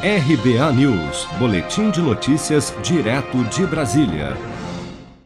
RBA News, Boletim de Notícias, direto de Brasília.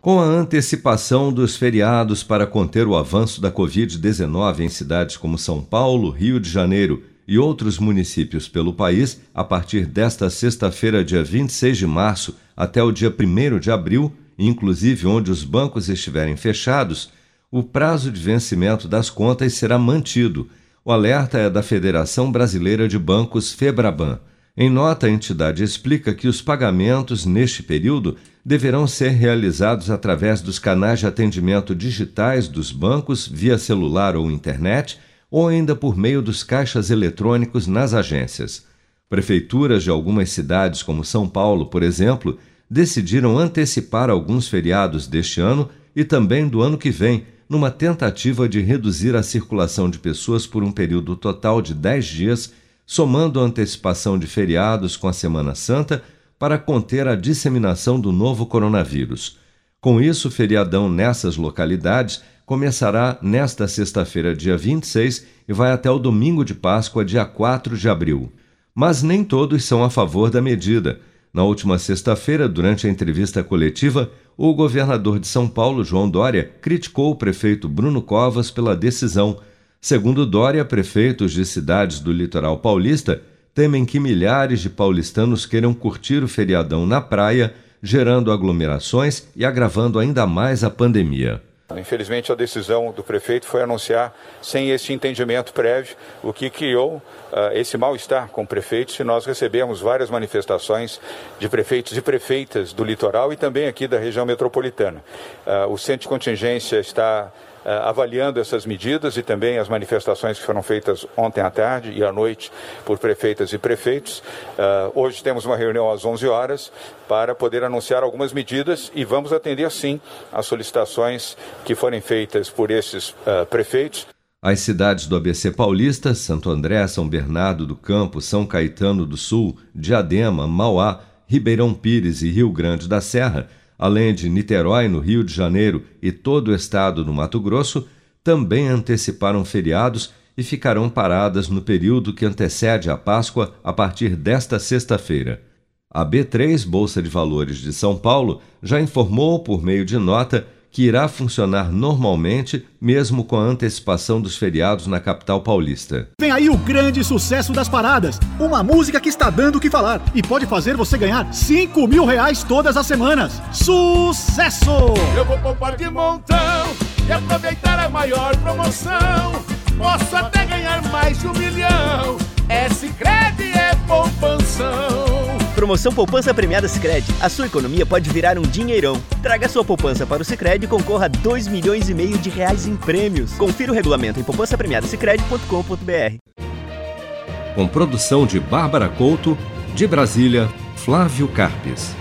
Com a antecipação dos feriados para conter o avanço da Covid-19 em cidades como São Paulo, Rio de Janeiro e outros municípios pelo país, a partir desta sexta-feira, dia 26 de março, até o dia 1 de abril, inclusive onde os bancos estiverem fechados, o prazo de vencimento das contas será mantido. O alerta é da Federação Brasileira de Bancos Febraban. Em nota, a entidade explica que os pagamentos neste período deverão ser realizados através dos canais de atendimento digitais dos bancos via celular ou internet ou ainda por meio dos caixas eletrônicos nas agências. Prefeituras de algumas cidades, como São Paulo, por exemplo, decidiram antecipar alguns feriados deste ano e também do ano que vem, numa tentativa de reduzir a circulação de pessoas por um período total de 10 dias somando a antecipação de feriados com a Semana Santa para conter a disseminação do novo coronavírus. Com isso, o feriadão nessas localidades começará nesta sexta-feira, dia 26, e vai até o domingo de Páscoa, dia 4 de abril. Mas nem todos são a favor da medida. Na última sexta-feira, durante a entrevista coletiva, o governador de São Paulo, João Dória, criticou o prefeito Bruno Covas pela decisão Segundo Dória, prefeitos de cidades do litoral paulista temem que milhares de paulistanos queiram curtir o feriadão na praia, gerando aglomerações e agravando ainda mais a pandemia. Infelizmente, a decisão do prefeito foi anunciar sem esse entendimento prévio, o que criou uh, esse mal-estar com prefeitos. E nós recebemos várias manifestações de prefeitos e prefeitas do litoral e também aqui da região metropolitana. Uh, o centro de contingência está avaliando essas medidas e também as manifestações que foram feitas ontem à tarde e à noite por prefeitas e prefeitos. Uh, hoje temos uma reunião às 11 horas para poder anunciar algumas medidas e vamos atender sim as solicitações que forem feitas por esses uh, prefeitos. As cidades do ABC Paulista, Santo André, São Bernardo do Campo, São Caetano do Sul, Diadema, Mauá, Ribeirão Pires e Rio Grande da Serra além de Niterói, no Rio de Janeiro, e todo o estado no Mato Grosso, também anteciparam feriados e ficarão paradas no período que antecede a Páscoa a partir desta sexta-feira. A B3 Bolsa de Valores de São Paulo já informou por meio de nota que irá funcionar normalmente, mesmo com a antecipação dos feriados na capital paulista. Vem aí o grande sucesso das paradas, uma música que está dando o que falar e pode fazer você ganhar 5 mil reais todas as semanas. Sucesso! Eu vou poupar de montão e aproveitar a maior promoção. Posso até ganhar mais de um milhão. É Sicredi é poupanção. Promoção Poupança Premiada Sicredi. A sua economia pode virar um dinheirão. Traga sua poupança para o Sicredi e concorra a 2 milhões e meio de reais em prêmios. Confira o regulamento em poupancapremiadasicredi.com.br. Com produção de Bárbara Couto, de Brasília, Flávio Carpes.